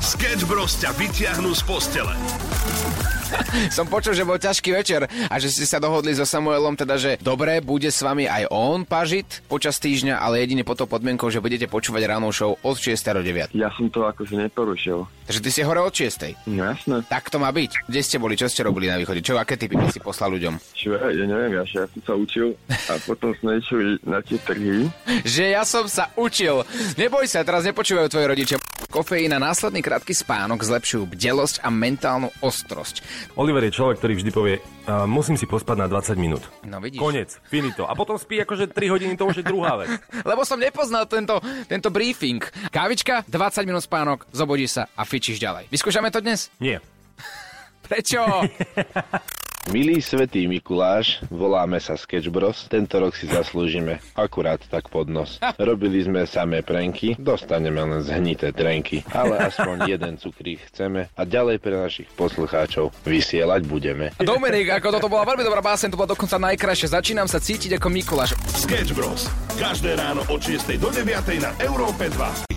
Sketch Bros ťa vyťahnú z postele. Som počul, že bol ťažký večer a že ste sa dohodli so Samuelom, teda, že dobre, bude s vami aj on pažiť počas týždňa, ale jedine pod tou podmienkou, že budete počúvať ráno show od 6. do 9. Ja som to akože neporušil. Takže ty si hore od 6. No jasné. Tak to má byť. Kde ste boli? Čo ste robili na východe? Čo, aké typy by si poslal ľuďom? Čo, ja neviem, ja, ja som sa učil a potom sme išli na tie trhy. Že ja som sa učil. Neboj sa, teraz nepočúvajú tvoji rodičia. Kofeín a následný krátky spánok zlepšujú bdelosť a mentálnu ostrosť. Oliver je človek, ktorý vždy povie, uh, musím si pospať na 20 minút. No vidíš. Konec, finito. A potom spí akože 3 hodiny, to už je druhá vec. Lebo som nepoznal tento, tento briefing. Kávička, 20 minút spánok, zobudíš sa a fičíš ďalej. Vyskúšame to dnes? Nie. Prečo? Milý svetý Mikuláš, voláme sa Sketch Bros. Tento rok si zaslúžime akurát tak pod nos. Robili sme samé prenky, dostaneme len zhnité trenky, ale aspoň jeden cukrík chceme a ďalej pre našich poslucháčov vysielať budeme. Dominik, ako toto bola veľmi dobrá básen, to bola dokonca najkrajšia. Začínam sa cítiť ako Mikuláš. Sketch Bros. Každé ráno od 6 do 9 na Európe 2.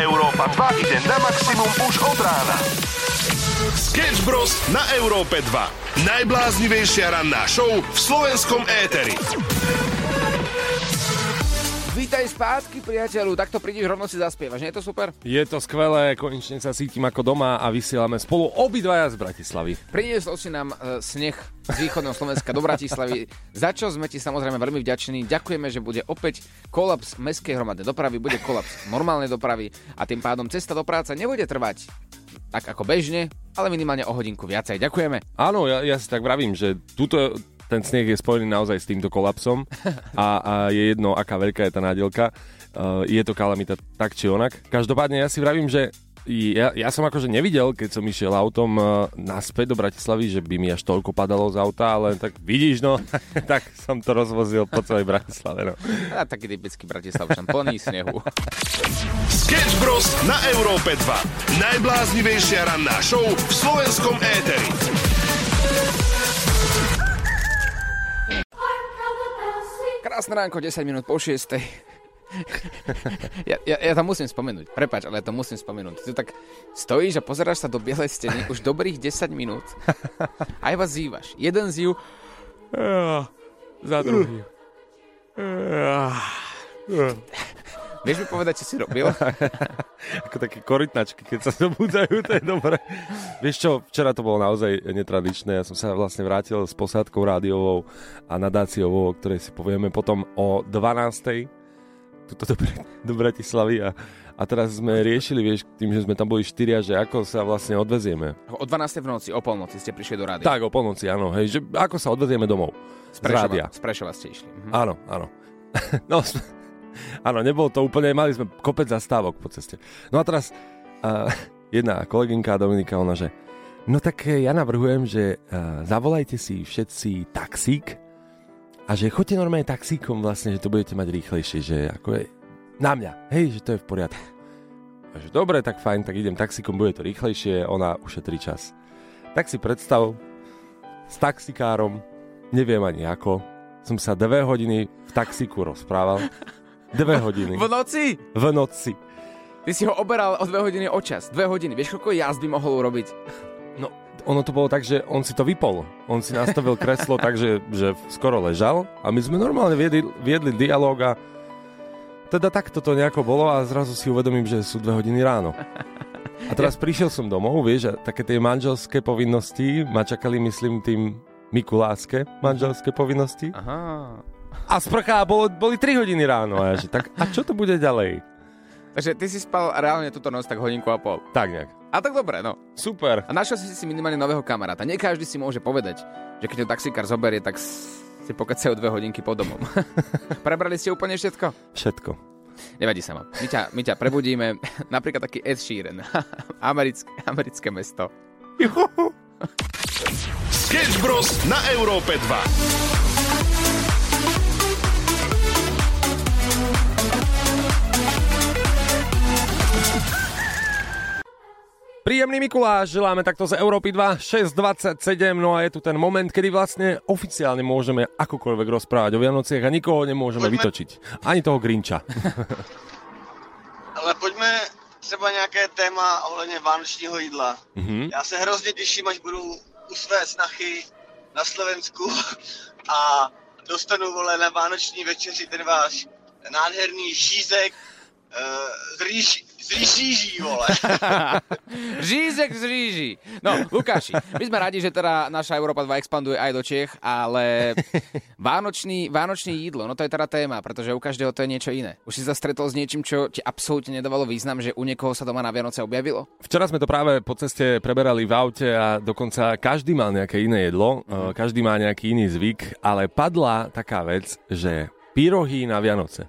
Európa 2 ide na maximum už od rána. Sketch Bros. na Európe 2. Najbláznivejšia ranná show v slovenskom éteri. Vítaj spátky, priateľu. Takto prídeš, rovno si zaspievaš. Nie je to super? Je to skvelé, konečne sa cítim ako doma a vysielame spolu obidvaja z Bratislavy. Priniesol si nám uh, sneh z východného Slovenska do Bratislavy, za čo sme ti samozrejme veľmi vďační. Ďakujeme, že bude opäť kolaps mestskej hromadnej dopravy, bude kolaps normálnej dopravy a tým pádom cesta do práce nebude trvať tak ako bežne, ale minimálne o hodinku viacej. Ďakujeme. Áno, ja, ja si tak vravím, že túto, ten sneh je spojený naozaj s týmto kolapsom a, a je jedno, aká veľká je tá nádielka. Uh, je to kalamita tak či onak. Každopádne ja si vravím, že ja, ja som akože nevidel, keď som išiel autom uh, naspäť do Bratislavy, že by mi až toľko padalo z auta, ale tak vidíš, no, tak som to rozvozil po celej Bratislave, no. A taký typický Bratislavčan, plný snehu. Sketch Bros. na Európe 2. Najbláznivejšia ranná show v slovenskom éteri. Krásne ránko, 10 minút po 6. Ja, ja, ja to musím spomenúť. Prepač, ale ja to musím spomenúť. Ty tak stojíš a pozeráš sa do bielej steny už dobrých 10 minút. A iba zývaš. Jeden zýv za druhý. Vieš mi povedať, čo si robil? Ako také korytnačky, keď sa zobúdajú, to je dobré. Vieš čo, včera to bolo naozaj netradičné. Ja som sa vlastne vrátil s posádkou rádiovou a nadáciovou, o ktorej si povieme potom o 12 tuto do, do Bratislavy a, a teraz sme riešili, vieš, tým, že sme tam boli štyria, že ako sa vlastne odvezieme. O 12. v noci, o polnoci ste prišli do rádia. Tak, o polnoci, áno, hej, že ako sa odvezieme domov. z Z Prešova, rádia. z Prešova ste išli. Mhm. Áno, áno. no, sme- áno, nebolo to úplne, mali sme kopec zastávok po ceste. No a teraz uh, jedna kolegynka Dominika, ona, že no tak ja navrhujem, že uh, zavolajte si všetci taxík a že choďte normálne taxíkom vlastne, že to budete mať rýchlejšie, že ako je na mňa, hej, že to je v poriadku. A že dobre, tak fajn, tak idem taxíkom, bude to rýchlejšie, ona ušetrí čas. Tak si predstav, s taxikárom, neviem ani ako, som sa dve hodiny v taxíku rozprával. Dve hodiny. V noci? V noci. Ty si ho oberal o dve hodiny o čas. Dve hodiny. Vieš, koľko jazd by mohol urobiť? No, ono to bolo tak, že on si to vypol. On si nastavil kreslo tak, že, že skoro ležal a my sme normálne viedli, viedli dialog a teda takto to nejako bolo a zrazu si uvedomím, že sú dve hodiny ráno. A teraz prišiel som domov, vieš, a také tie manželské povinnosti ma čakali, myslím, tým Mikuláske manželské povinnosti. Aha. A sprcha bolo, boli 3 hodiny ráno. A ja, že tak, a čo to bude ďalej? Takže ty si spal reálne túto noc tak hodinku a pol. Tak nejak. A tak dobre, no. Super. A našiel si si minimálne nového kamaráta. Nie každý si môže povedať, že keď ho taxikár zoberie, tak si pokecajú dve hodinky po domom. Prebrali ste úplne všetko? Všetko. Nevadí sa ma. My ťa, my ťa prebudíme. Napríklad taký Ed Sheeran. Americké, americké mesto. Sketch Bros. na Európe 2. Príjemný Mikuláš, želáme takto z Európy 2, 6.27, no a je tu ten moment, kedy vlastne oficiálne môžeme akokoľvek rozprávať o Vianociach a nikoho nemôžeme vytočiť. Ani toho Grinča. třeba nějaké téma ohledně vánočního jídla. Mhm. Já se hrozně těším, až budu u své snachy na Slovensku a dostanu, vole, na vánoční večeři ten váš nádherný žízek uh, z, rýž, z rýží, vole. Žízek z ríži. No, Lukáši, my sme radi, že teda naša Európa 2 expanduje aj do Čech, ale vánočný, vánočné jídlo, no to je teda téma, pretože u každého to je niečo iné. Už si sa stretol s niečím, čo ti absolútne nedávalo význam, že u niekoho sa doma na Vianoce objavilo? Včera sme to práve po ceste preberali v aute a dokonca každý mal nejaké iné jedlo, mm-hmm. každý má nejaký iný zvyk, ale padla taká vec, že pyrohy na Vianoce.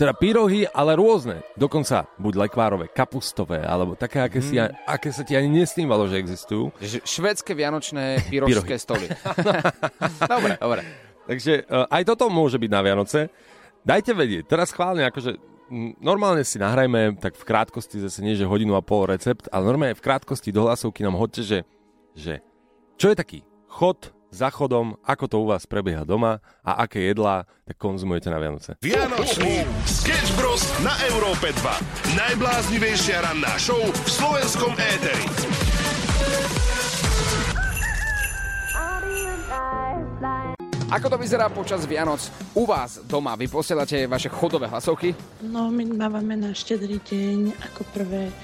Teda pyrohy, ale rôzne. Dokonca buď lekvárové, kapustové, alebo také, aké, si, Mm. aké sa ti ani nesnívalo, že existujú. Že švedské vianočné pyrožské stoly. dobre, dobre. Takže uh, aj toto môže byť na Vianoce. Dajte vedieť, teraz chválne, akože mm, normálne si nahrajme tak v krátkosti, zase nie, že hodinu a pol recept, ale normálne v krátkosti do hlasovky nám hoďte, že, že čo je taký chod za chodom, ako to u vás prebieha doma a aké jedlá tak konzumujete na Vianoce. Vianočný Sketch Bros. na Európe 2. Najbláznivejšia ranná show v slovenskom éteri. Ako to vyzerá počas Vianoc u vás doma? Vy posielate vaše chodové hlasovky? No, my dávame na štedrý deň ako prvé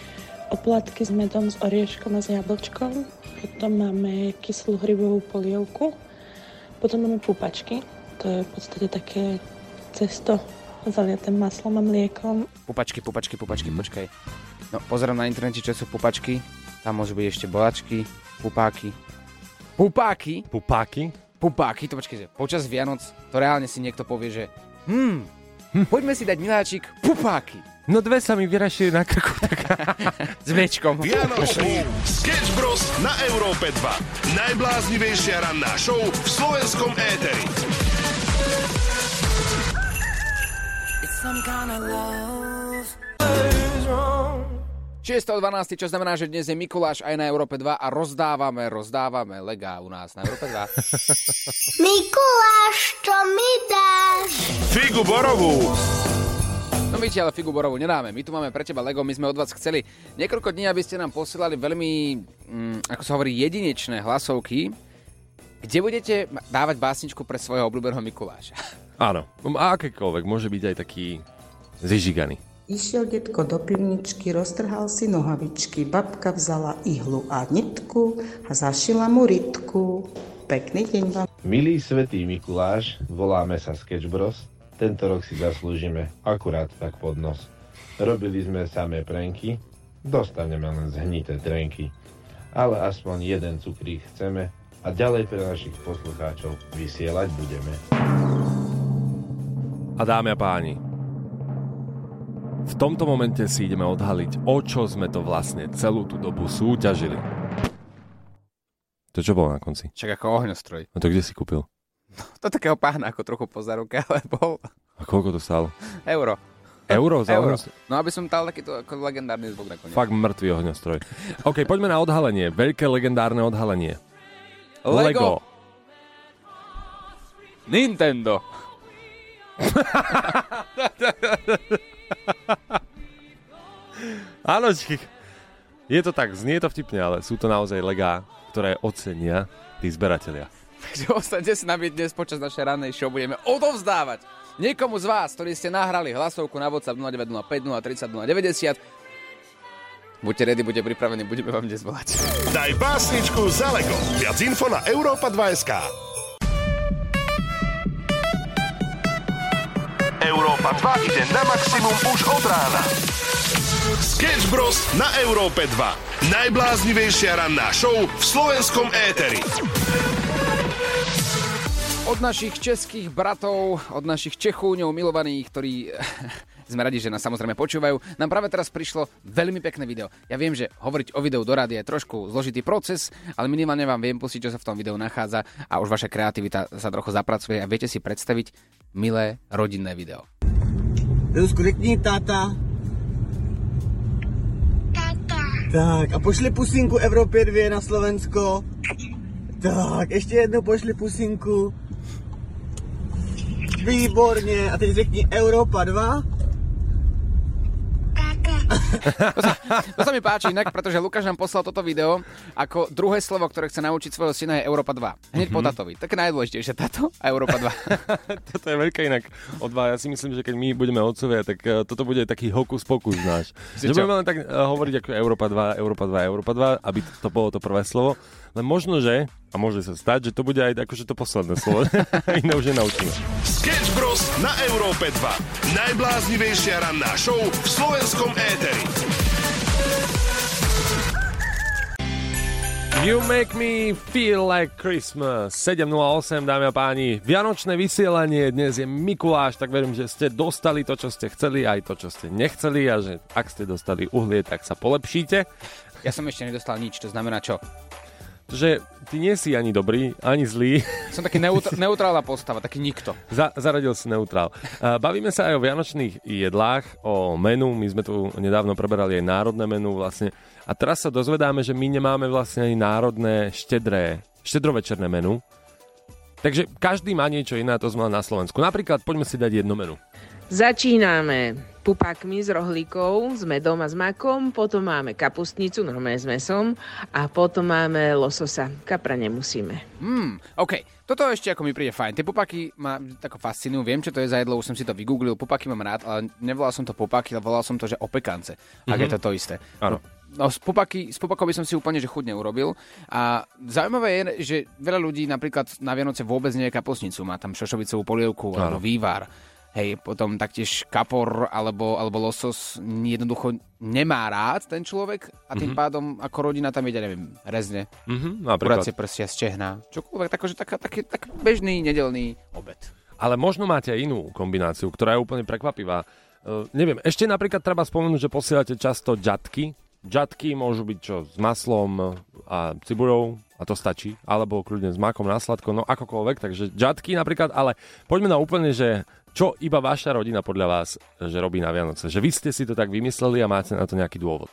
oplatky s medom, s orieškom a s jablčkom. Potom máme kyslú hrybovú polievku. Potom máme pupačky. To je v podstate také cesto zaliaté maslom a mliekom. Pupačky, pupačky, pupačky, počkaj. No, pozerám na internete, čo sú pupačky. Tam môžu byť ešte bolačky, pupáky. Pupáky? Pupáky? Pupáky, to počkajte. Počas Vianoc to reálne si niekto povie, že hm, hm. poďme si dať miláčik pupáky. No dve sa mi vyrašili na krku. S mečkom. Vianočný Sketch Bros. na Európe 2. Najbláznivejšia ranná show v slovenskom éteri. Some kind of love. 6.12, čo znamená, že dnes je Mikuláš aj na Európe 2 a rozdávame, rozdávame legá u nás na Európe 2. Mikuláš, čo mi dáš? Figu borovú. No my ti ale figu borovú nedáme. My tu máme pre teba Lego, my sme od vás chceli niekoľko dní, aby ste nám posielali veľmi, mm, ako sa hovorí, jedinečné hlasovky, kde budete dávať básničku pre svojho obľúbeného Mikuláša. Áno, a akékoľvek, môže byť aj taký zižiganý. Išiel detko do pivničky, roztrhal si nohavičky, babka vzala ihlu a nitku a zašila mu rytku. Pekný deň vám. Milý svetý Mikuláš, voláme sa Sketch Bros. Tento rok si zaslúžime akurát tak pod nos. Robili sme samé prenky, dostaneme len zhnité trenky. Ale aspoň jeden cukrík chceme a ďalej pre našich poslucháčov vysielať budeme. A dámy a páni, v tomto momente si ideme odhaliť, o čo sme to vlastne celú tú dobu súťažili. To čo bolo na konci? Však ako ohňostroj. No to kde si kúpil? To takého pána ako trochu po zaruke, ale bol A koľko to stálo? euro. Euro za Euro. ohňostroj? No aby som dal takýto ako legendárny zvuk nakoniec. Fakt mŕtvý ohňostroj. OK, poďme na odhalenie. Veľké legendárne odhalenie. Lego. Nintendo. Áno, je to tak, znie to vtipne, ale sú to naozaj legá, ktoré ocenia tí zberatelia. Takže ostaňte s nami dnes počas našej rannej show, budeme odovzdávať niekomu z vás, ktorí ste nahrali hlasovku na WhatsApp 0905 030 090 Buďte ready, buďte pripravení, budeme vám dnes volať. Daj básničku za Lego. Viac info na europa2.sk Európa 2 ide na maximum už od rána. Sketch Bros. na Európe 2. Najbláznivejšia ranná show v slovenskom éteri. Od našich českých bratov, od našich Čechúňov milovaných, ktorí sme radi, že nás samozrejme počúvajú, nám práve teraz prišlo veľmi pekné video. Ja viem, že hovoriť o videu do rádia je trošku zložitý proces, ale minimálne vám viem pustiť, čo sa v tom videu nachádza a už vaša kreativita sa trochu zapracuje a viete si predstaviť milé rodinné video. Řekni táta. Tata. Tak a pošli pusinku Evropě 2 na Slovensko. Tak, ještě jednou pošli pusinku. Výborně. A teď řekni Europa 2. To sa, to sa mi páči inak, pretože Lukáš nám poslal toto video ako druhé slovo, ktoré chce naučiť svojho syna je Európa 2. Hneď po Mhm. tatovi. Tak najdôležitejšie táto a Európa 2. Toto je veľká inak odvaha. Ja si myslím, že keď my budeme otcovia, tak uh, toto bude taký hokus pokus náš. Že budeme len tak uh, hovoriť ako Európa 2, Európa 2, Európa 2, aby to, to bolo to prvé slovo. Len možno, že, a môže sa stať, že to bude aj akože to posledné slovo. Iné už nenaučíme. Sketch Bros. na Európe 2. Najbláznivejšia ranná show v slovenskom éteri. You make me feel like Christmas. 7.08, dámy a páni. Vianočné vysielanie, dnes je Mikuláš, tak verím, že ste dostali to, čo ste chceli, aj to, čo ste nechceli a že ak ste dostali uhlie, tak sa polepšíte. Ja som ešte nedostal nič, to znamená čo? Že ty nie si ani dobrý, ani zlý. Som taký neutr- neutrálna postava, taký nikto. Za, zaradil si neutrál. Bavíme sa aj o vianočných jedlách, o menu. My sme tu nedávno preberali aj národné menu vlastne. A teraz sa dozvedáme, že my nemáme vlastne ani národné štedré, štedrovečerné menu. Takže každý má niečo iné, to sme na Slovensku. Napríklad, poďme si dať jedno menu. Začíname pupákmi s rohlíkou, s medom a s makom, potom máme kapustnicu, normálne s mesom a potom máme lososa. Kapra nemusíme. Hmm, OK. Toto ešte ako mi príde fajn. Tie pupaky ma tako fascinujú. Viem, čo to je za jedlo, už som si to vygooglil. Pupaky mám rád, ale nevolal som to pupaky, ale volal som to, že opekance. Ak Mhm. je to to isté. Áno. No, z, pupaky, z pupakov by som si úplne že chuť neurobil. A zaujímavé je, že veľa ľudí napríklad na Vianoce vôbec nie je kapusnicu. Má tam šošovicovú polievku alebo vývar. Hej, potom taktiež kapor alebo, alebo losos jednoducho nemá rád ten človek a tým Mhm. pádom ako rodina tam ide, neviem, rezne, Mhm, napríklad. kuracie prsia, stehna, čokoľvek, takže taká, taký, tak bežný nedelný obed. Ale možno máte aj inú kombináciu, ktorá je úplne prekvapivá. Uh, neviem, ešte napríklad treba spomenúť, že posielate často ďatky. Ďatky môžu byť čo, s maslom a cibuľou, a to stačí, alebo kľudne s mákom na sladko, no akokoľvek, takže ďatky napríklad, ale poďme na úplne, že čo iba vaša rodina podľa vás, že robí na Vianoce. Že vy ste si to tak vymysleli a máte na to nejaký dôvod.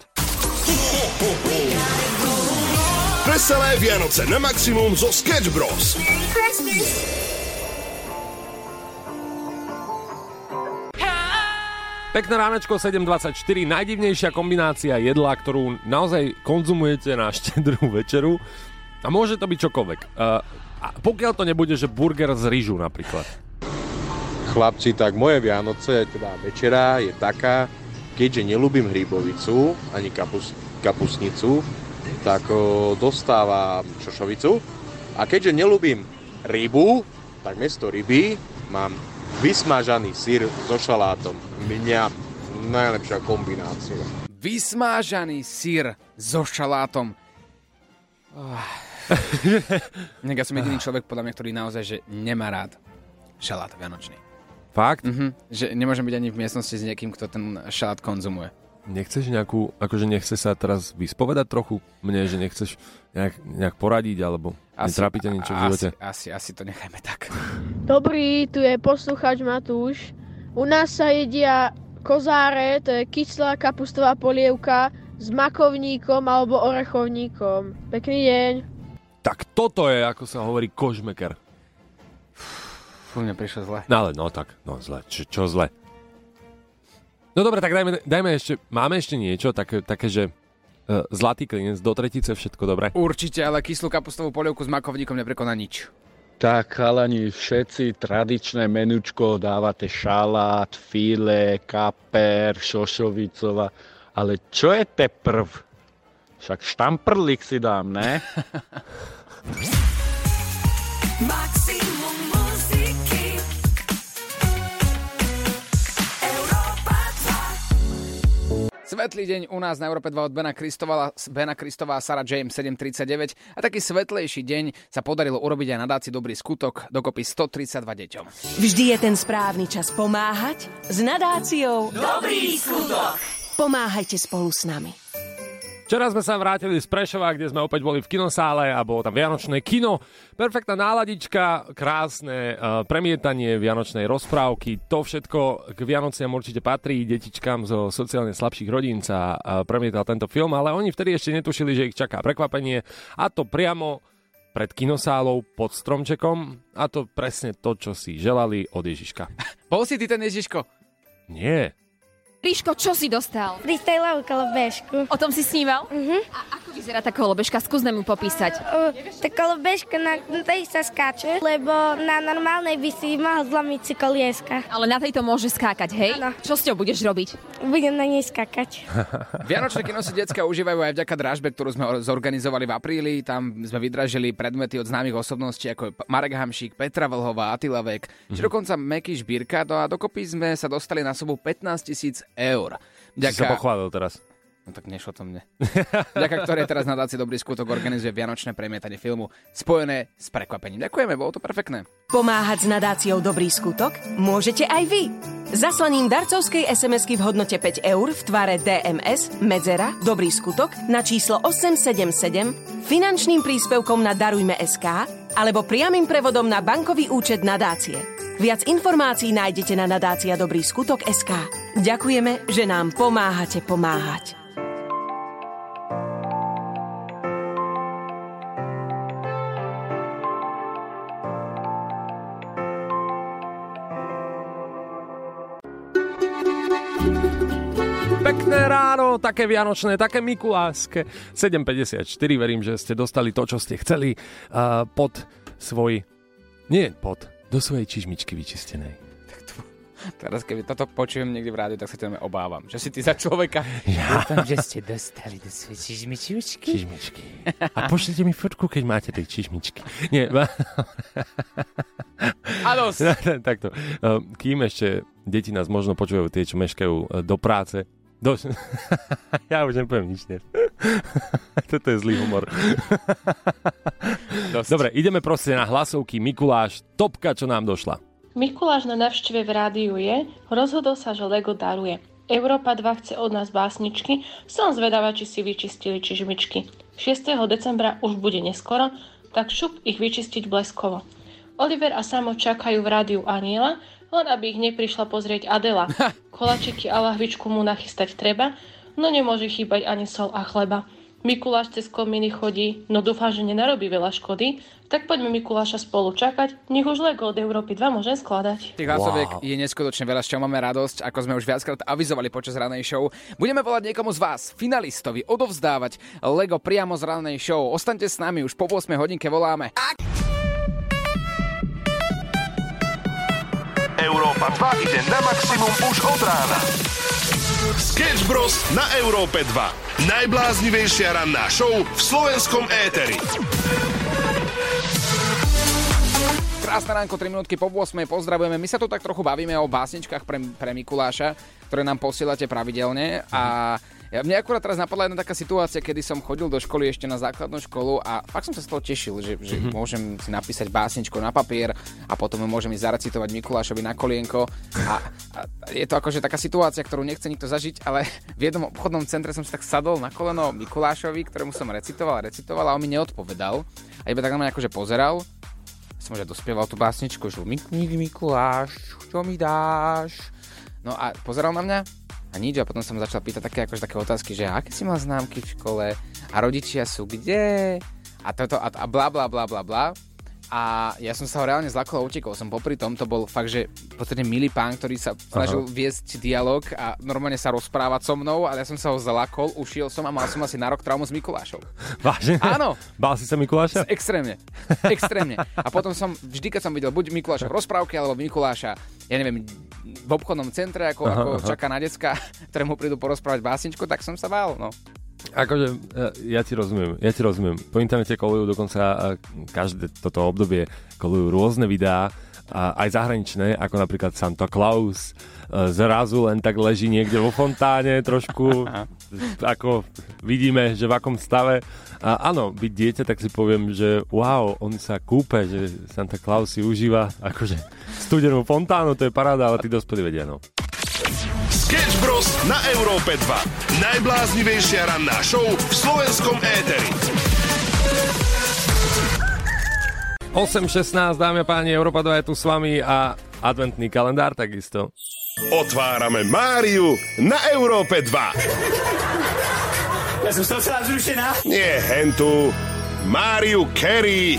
Veselé Vianoce na maximum zo Sketch Bros. Pekné ránečko 7.24, najdivnejšia kombinácia jedla, ktorú naozaj konzumujete na štedrú večeru a môže to byť čokoľvek. Uh, a pokiaľ to nebude, že burger z rýžu napríklad. Chlapci, tak moje Vianoce, teda večera je taká, keďže nelúbim hríbovicu ani kapus, kapusnicu, tak o, dostávam šošovicu. A keďže nelúbim rybu, tak miesto ryby mám vysmažaný sír so šalátom. Mňa najlepšia kombinácia. Vysmážaný sír so šalátom. Oh. Ja som jediný človek, podľa mňa, ktorý naozaj že nemá rád šalát vianočný. Fakt? Mhm, že nemôžem byť ani v miestnosti s niekým, kto ten šalát konzumuje. Nechceš nejakú, akože nechce sa teraz vyspovedať trochu mne, že nechceš nejak, nejak poradiť, alebo netrápi ťa niečo v živote? Asi, asi, asi to nechajme tak. Dobrý, tu je poslucháč Matúš. U nás sa jedia kozáre, to je kyslá kapustová polievka s makovníkom alebo orechovníkom. Pekný deň. Tak toto je, ako sa hovorí, kožmeker. Fú, mne prišlo zle. No ale no tak, no zle, čo, čo zle? No dobre, tak dajme, dajme ešte, máme ešte niečo, také, také že uh, zlatý klinec, do tretice všetko dobre? Určite, ale kyslú kapustovú polievku s makovníkom neprekoná nič. Tak, chalani, všetci tradičné menučko dávate šalát, file, kaper, šošovicova. Ale čo je teprv? Však štamprlik si dám, ne? Maximum Svetlý deň u nás na Európe 2 od Bena Kristová, Bena Kristová a Sarah James 739 a taký svetlejší deň sa podarilo urobiť aj nadácii Dobrý skutok dokopy 132 deťom. Vždy je ten správny čas pomáhať s nadáciou Dobrý skutok. Pomáhajte spolu s nami. Včera sme sa vrátili z Prešova, kde sme opäť boli v kinosále a bolo tam Vianočné kino. Perfektná náladička, krásne uh, premietanie Vianočnej rozprávky. To všetko k Vianociam určite patrí. Detičkám zo sociálne slabších rodín sa uh, premietal tento film, ale oni vtedy ešte netušili, že ich čaká prekvapenie a to priamo pred kinosálou pod stromčekom a to presne to, čo si želali od Ježiška. Bol si ty ten Ježiško? Nie. Ríško, čo si dostal? Freestyleovú kolobežku. O tom si sníval? Mhm. A ako vyzerá tá kolobežka? Skús nám ju popísať. Uh, tá kolobežka, na tej sa skáče, lebo na normálnej by si mohol zlomiť si kolieska. Ale na tejto môže skákať, hej? Áno. Čo s ňou budeš robiť? Budem na nej skákať. Vianočné kino si decka užívajú aj vďaka dražbe, ktorú sme zorganizovali v apríli. Tam sme vydražili predmety od známych osobností ako Marek Hamšík, Petra Vlhová, Attila Vek, či dokonca Meky Šbírka. No a dokopy sme sa dostali na sobu 15 tisíc eur. Si sa pochválil teraz. No tak nešlo to mne. Vďaka ktorej teraz nadácie Dobrý skutok organizuje Vianočné premietanie filmu spojené s prekvapením. Ďakujeme, bolo to perfektné. Pomáhať s nadáciou Dobrý skutok môžete aj vy. Zaslaním darcovskej SMS-ky v hodnote 5 eur v tvare DMS, Medzera, Dobrý skutok na číslo 877, finančným príspevkom na Darujme SK alebo priamým prevodom na bankový účet nadácie. Viac informácií nájdete na nadácia Dobrý skutok SK. Ďakujeme, že nám pomáhate pomáhať. Pekné ráno, také vianočné, také mikuláske. 7.54, verím, že ste dostali to, čo ste chceli uh, pod svoj... Nie pod, do svojej čižmičky vyčistenej. Teraz keby toto počujem niekde v rádiu, tak sa ťa obávam. Že si ty za človeka. Ja. Dúfam, že ste dostali do svojej čižmičky. Čižmičky. A pošlite mi fotku, keď máte tej čižmičky. Nie, Áno. Takto. Uh, Kým ešte deti nás možno počúvajú tie, čo meškajú uh, do práce, do... ja už nepoviem nič dnes. Toto je zlý humor. Dobre, ideme proste na hlasovky. Mikuláš, topka, čo nám došla. Mikuláš na návšteve v rádiu je, rozhodol sa, že Lego daruje. Európa 2 chce od nás básničky, som zvedavá, či si vyčistili čižmičky. 6. decembra už bude neskoro, tak šup ich vyčistiť bleskovo. Oliver a Samo čakajú v rádiu Aniela, len aby ich neprišla pozrieť Adela. Kolačiky a lahvičku mu nachystať treba, no nemôže chýbať ani sol a chleba. Mikuláš cez kominy chodí, no dúfam, že nenarobí veľa škody, tak poďme Mikuláša spolu čakať, nech už Lego od Európy 2 môžem skladať. Tých hlasoviek je neskutočne veľa, z čoho máme radosť, ako sme už viackrát avizovali počas ranej show. Budeme volať niekomu z vás, finalistovi, odovzdávať Lego priamo z ranej show. Ostaňte s nami, už po 8 hodinke voláme. Európa 2 ide na maximum už od rána. Sketch Bros. na Európe 2. Najbláznivejšia ranná show v slovenskom éteri. Krásne ránko, 3 minútky po 8. Pozdravujeme. My sa tu tak trochu bavíme o básničkách pre, pre Mikuláša, ktoré nám posielate pravidelne a ja, mne akurát teraz napadla jedna taká situácia, kedy som chodil do školy ešte na základnú školu a fakt som sa z toho tešil, že, že Mhm. môžem si napísať básničku na papier a potom môžem ísť zarecitovať Mikulášovi na kolienko. A, a je to akože taká situácia, ktorú nechce nikto zažiť, ale v jednom obchodnom centre som si tak sadol na koleno Mikulášovi, ktorému som recitoval recitoval a on mi neodpovedal. A iba tak na mňa akože pozeral som že dospieval tú básničku, že Mik, Mik, Mikuláš, čo mi dáš? No a pozeral na mňa a nič a potom som začal pýtať také, akože, také otázky, že aké si mal známky v škole a rodičia sú kde a toto a, a bla bla bla bla bla a ja som sa ho reálne zlakol a utekol som popri tom, to bol fakt, že podstate milý pán, ktorý sa snažil Aha. viesť dialog a normálne sa rozprávať so mnou, ale ja som sa ho zlakol, ušiel som a mal som asi na rok traumu s Mikulášom. Vážne? Áno. Bál si sa Mikuláša? Extrémne. Extrémne. A potom som, vždy keď som videl buď Mikuláša v rozprávke, alebo Mikuláša, ja neviem, v obchodnom centre, ako, Aha, ako aha. čaká na decka, ktoré mu prídu porozprávať básničku, tak som sa bál, no. Akože, ja ti rozumiem, ja ti rozumiem. Po internete kolujú dokonca každé toto obdobie kolujú rôzne videá, a aj zahraničné, ako napríklad Santa Claus, zrazu len tak leží niekde vo fontáne trošku, ako vidíme, že v akom stave. A áno, byť dieťa, tak si poviem, že wow, on sa kúpe, že Santa Claus si užíva akože studenú fontánu, to je paráda, ale tí dospelí vedia, no. Sketch Bros. na Európe 2. Najbláznivejšia ranná show v slovenskom éteri. 8.16, dámy a páni, Európa 2 je tu s vami a adventný kalendár takisto. Otvárame Máriu na Európe 2. Ja som zrušená. Nie hentu. Máriu Carey.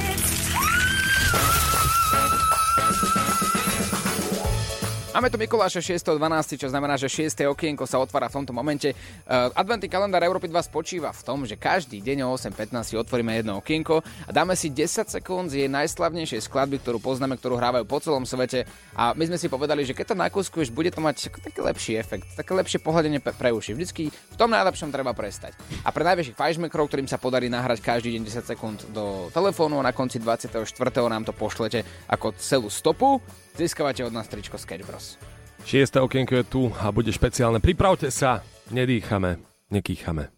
Máme tu Mikuláša 6.12, čo znamená, že 6. okienko sa otvára v tomto momente. Uh, adventný kalendár Európy 2 spočíva v tom, že každý deň o 8.15 si otvoríme jedno okienko a dáme si 10 sekúnd z jej najslavnejšej skladby, ktorú poznáme, ktorú hrávajú po celom svete. A my sme si povedali, že keď to nakúskuješ, bude to mať taký lepší efekt, také lepšie pohľadenie pre uši. Vždycky v tom najlepšom treba prestať. A pre najväčších fajšmekrov, ktorým sa podarí nahrať každý deň 10 sekúnd do telefónu a na konci 24. nám to pošlete ako celú stopu, získavate od nás tričko Sketch Bros. Šiesté okienko je tu a bude špeciálne. Pripravte sa, nedýchame, nekýchame.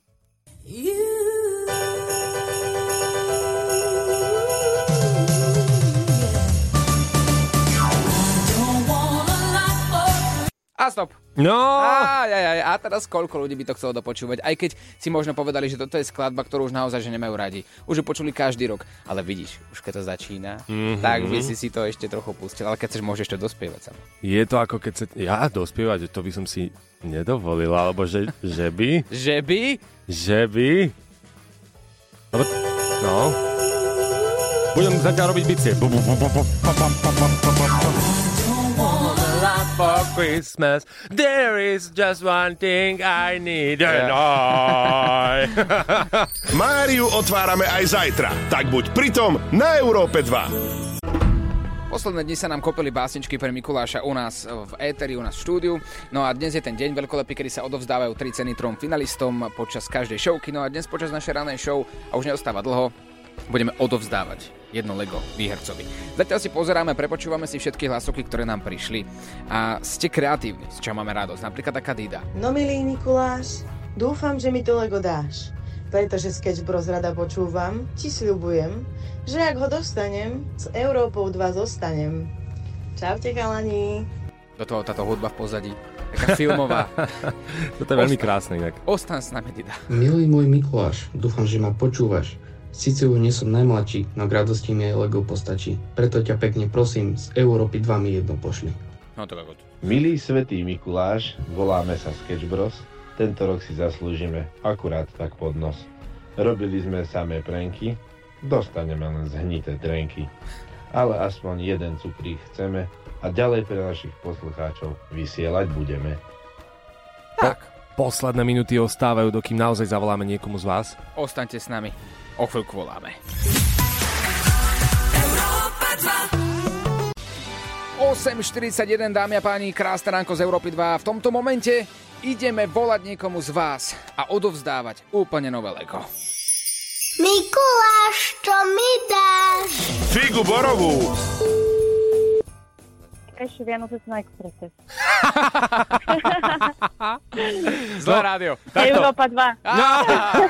A stop. No! Aj, aj, aj. A teraz koľko ľudí by to chcelo dopočúvať? Aj keď si možno povedali, že toto je skladba, ktorú už naozaj že nemajú radi. Už ju počuli každý rok. Ale vidíš, už keď to začína, Mhm. tak by si si to ešte trochu pustil. Ale keď chceš, môžeš to dospievať sam. Je to ako keď sa... Ja dospievať, to by som si nedovolil, alebo že, že by... Že by? Že by... Lebo, no... Budem zatiaľ robiť bicie. For Christmas, there is just one thing I need and I... Máriu otvárame aj zajtra, tak buď pritom na Európe 2. Posledné dni sa nám kopili básničky pre Mikuláša u nás v éteri, u nás v štúdiu. No a dnes je ten deň veľkolepý, kedy sa odovzdávajú tri ceny trom finalistom počas každej showky. No a dnes počas našej ranej show, a už neostáva dlho, budeme odovzdávať jedno Lego výhercovi. Zatiaľ si pozeráme, prepočúvame si všetky hlasovky, ktoré nám prišli. A ste kreatívni, z čoho máme radosť. Napríklad taká Dida. No milý Mikuláš, dúfam, že mi to Lego dáš. Pretože Sketch Bros rada počúvam, ti sľubujem, že ak ho dostanem, s Európou 2 zostanem. Čaute chalani. Do toho táto hudba v pozadí. Taká filmová. Toto je veľmi krásne inak. Ostan s nami, Dida. Milý môj Mikuláš, dúfam, že ma počúvaš. Sice už nie som najmladší, no k radosti mi aj Lego postačí. Preto ťa pekne prosím, z Európy 2 mi jedno pošli. No to je Milý svetý Mikuláš, voláme sa Sketch Bros. Tento rok si zaslúžime akurát tak pod nos. Robili sme samé prenky, dostaneme len zhnité trenky. Ale aspoň jeden cukrík chceme a ďalej pre našich poslucháčov vysielať budeme. Tak. Posledné minúty ostávajú, dokým naozaj zavoláme niekomu z vás. Ostaňte s nami. O chvíľku voláme. 8.41, dámy a páni, krásne ránko z Európy 2. V tomto momente ideme volať niekomu z vás a odovzdávať úplne nové Lego. Mikuláš, čo mi dáš? Figu borovú. Ešte Vianoce na Expresse. Zlé rádio. Európa 2. No,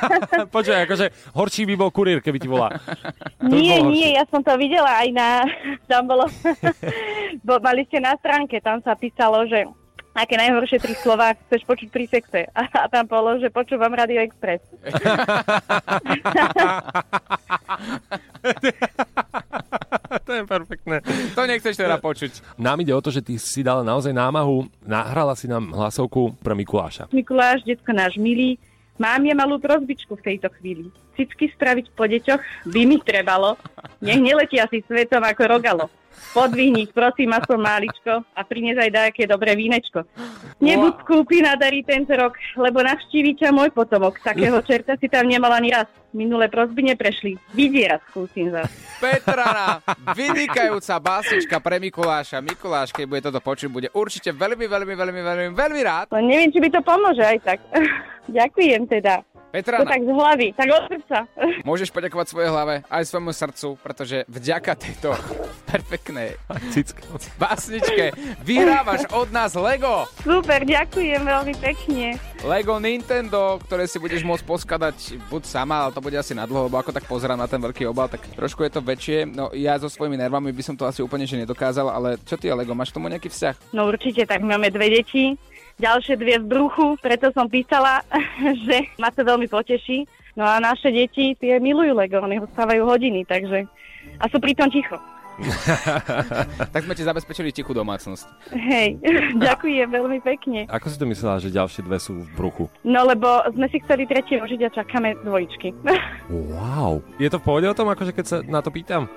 počkaj, akože horší by bol kuriér, keby ti volá. To Nie, nie, ja som to videla aj na... Tam bolo... Bo, mali ste na stránke, tam sa písalo, že aké najhoršie tri slova chceš počuť pri sexe. A, a tam bolo, že počúvam Radio Express. to je perfektné. To nechceš teda počuť. Nám ide o to, že ty si dala naozaj námahu, nahrala si nám hlasovku pre Mikuláša. Mikuláš, detko náš milý, mám je malú prozbičku v tejto chvíli. Cicky spraviť po deťoch by mi trebalo, nech neletia si svetom ako rogalo. Podvihni ich, prosím, a som máličko a prinies aj dajaké dobré vínečko. Nebud skúpi na dary tento rok, lebo navštíví ťa môj potomok. Takého čerta si tam nemal ani raz. Minulé prosby neprešli. Vydierať skúsim zas. Petrana, vynikajúca básnička pre Mikuláša. Mikuláš, keď bude toto počuť, bude určite veľmi, veľmi, veľmi, veľmi, veľmi rád. No neviem, či by to pomôže aj tak. Ďakujem teda. Petrana. To tak z hlavy, tak od srdca. Môžeš poďakovať svojej hlave aj svojmu srdcu, pretože vďaka tejto perfektnej básničke vyhrávaš od nás Lego. Super, ďakujem veľmi pekne. Lego Nintendo, ktoré si budeš môcť poskladať buď sama, ale to bude asi na dlho, lebo ako tak pozerám na ten veľký obal, tak trošku je to väčšie. No ja so svojimi nervami by som to asi úplne že nedokázal, ale čo ty Lego, máš tomu nejaký vzťah? No určite, tak máme dve deti, ďalšie dve v bruchu, preto som písala, že ma to veľmi poteší. No a naše deti, tie milujú Lego, oni ho stávajú hodiny, takže... A sú pritom ticho. tak sme ti zabezpečili tichú domácnosť. Hej, ďakujem veľmi pekne. Ako si to myslela, že ďalšie dve sú v bruchu? No lebo sme si chceli tretie užiť a čakáme dvojičky. Wow. Je to v pohode o tom, akože keď sa na to pýtam?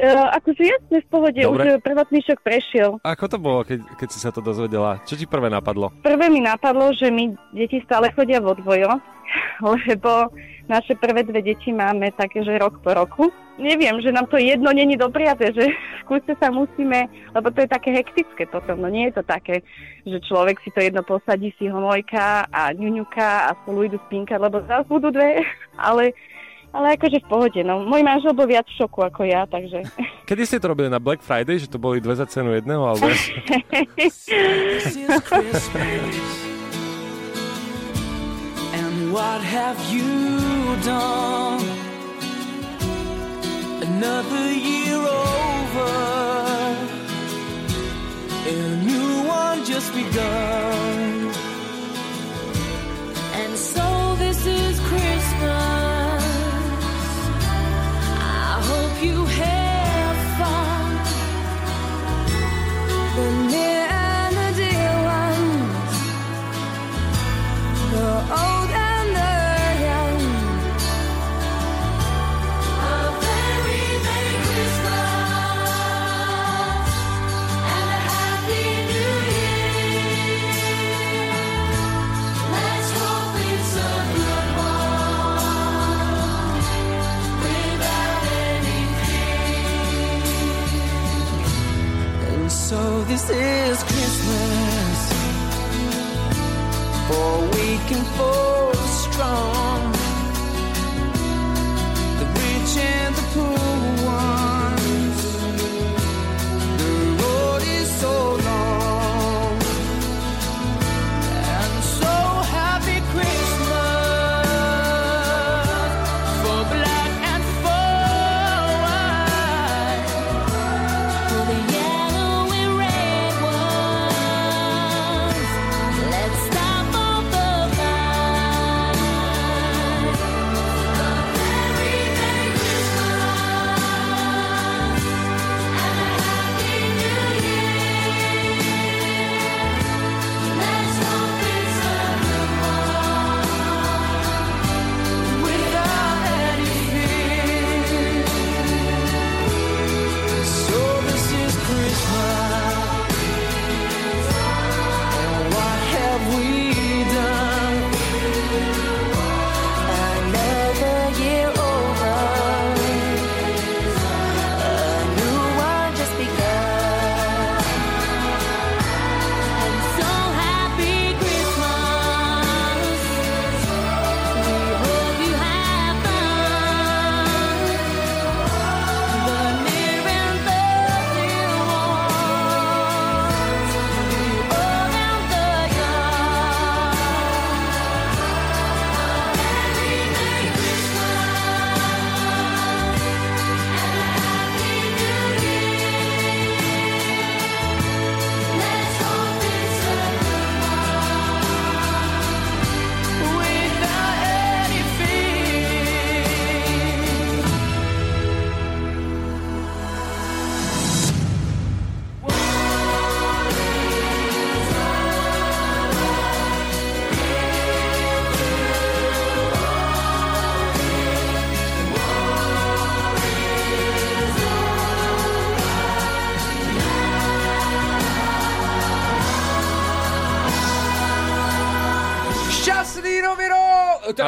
Uh, akože jasne, v pohode, Dobre. už prvotný šok prešiel. Ako to bolo, keď, keď si sa to dozvedela? Čo ti prvé napadlo? Prvé mi napadlo, že my deti stále chodia vo dvojo, lebo naše prvé dve deti máme také, že rok po roku. Neviem, že nám to jedno není dopriate, že v kuse sa musíme, lebo to je také hektické potom, no nie je to také, že človek si to jedno posadí, si ho mojka a ňuňuka a spolu idú spinkať, lebo zase budú dve, ale, ale akože v pohode, no. Môj manžel bol viac v šoku ako ja, takže... Kedy ste to robili na Black Friday, že to boli dve za cenu jedného? Alebo... And what have you done? Another year over, and a new one just begun. And so this is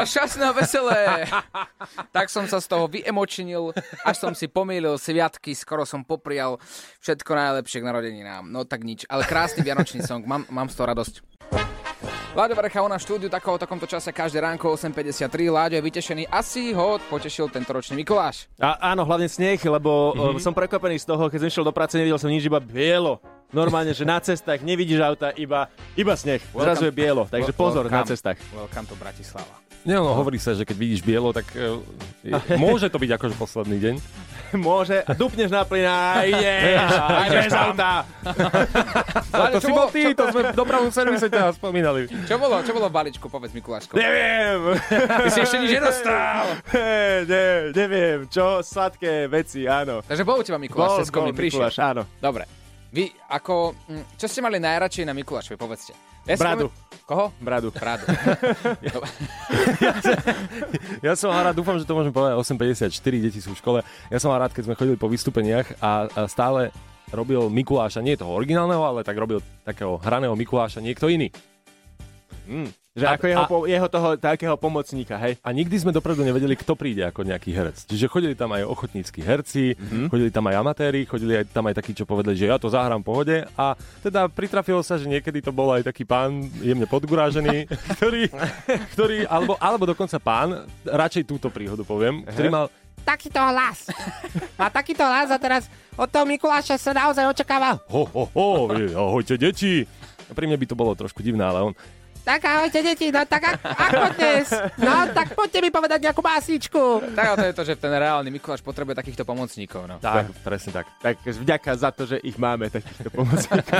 Teda šťastné a veselé. tak som sa z toho vyemočnil, až som si pomýlil sviatky, skoro som poprial všetko najlepšie k narodeninám. No tak nič, ale krásny vianočný song, mám, mám z toho radosť. Láďo Varecha u nás v štúdiu tako, o takomto čase každé ránko 8.53. Láďo je vytešený. Asi ho potešil tento ročný Mikuláš. A, áno, hlavne sneh, lebo mm-hmm. som prekvapený z toho, keď som išiel do práce, nevidel som nič, iba bielo. Normálne, že na cestách nevidíš auta, iba, iba sneh. Zrazu je bielo, takže pozor na cestách. Welcome to Bratislava. Nie, no, hovorí sa, že keď vidíš bielo, tak uh, je, môže to byť akože posledný deň. Môže, a dupneš na plyn a ideš, aj bez auta. Ale to si bol ty, to sme v dopravnom servise ťa spomínali. Čo bolo, čo bolo v balíčku, povedz Mikuláško. Neviem. Ty si ešte nič nedostal. ne, neviem, čo, sladké veci, áno. Takže bol u teba Mikuláš, Bol, bol prišiel. Mikuláš, áno. Dobre. Vy, ako, hm, čo ste mali najradšej na Mikulášovi, povedzte. Ja Bradu. spomínam- Koho? Bradu. Bradu. Ja som mal rád, dúfam, že to môžem povedať, 8.54, deti sú v škole. Ja som rád, keď sme chodili po vystúpeniach a, a stále robil Mikuláša, nie toho originálneho, ale tak robil takého hraného Mikuláša niekto iný. Mm. Že ako jeho, po, jeho toho takého pomocníka, hej? A nikdy sme dopredu nevedeli, kto príde ako nejaký herec. Čiže chodili tam aj ochotníckí herci, mm-hmm. chodili tam aj amatéri, chodili aj, tam aj takí, čo povedali, že ja to zahrám v pohode. A teda pritrafilo sa, že niekedy to bol aj taký pán jemne podgurážený, ktorý, ktorý alebo, alebo dokonca pán, radšej túto príhodu poviem, ktorý mal takýto hlas. Má takýto hlas a teraz od toho Mikuláša sa naozaj očakáva. ho, ho, ho, ahojte deti. Pri mne by to bolo trošku divné, ale on Tak ahojte deti, no tak ako, dnes? No tak poďte mi povedať nejakú básničku. Tak ale to je to, že ten reálny Mikuláš potrebuje takýchto pomocníkov. No. Tak, presne tak. Tak vďaka za to, že ich máme takýchto pomocníkov.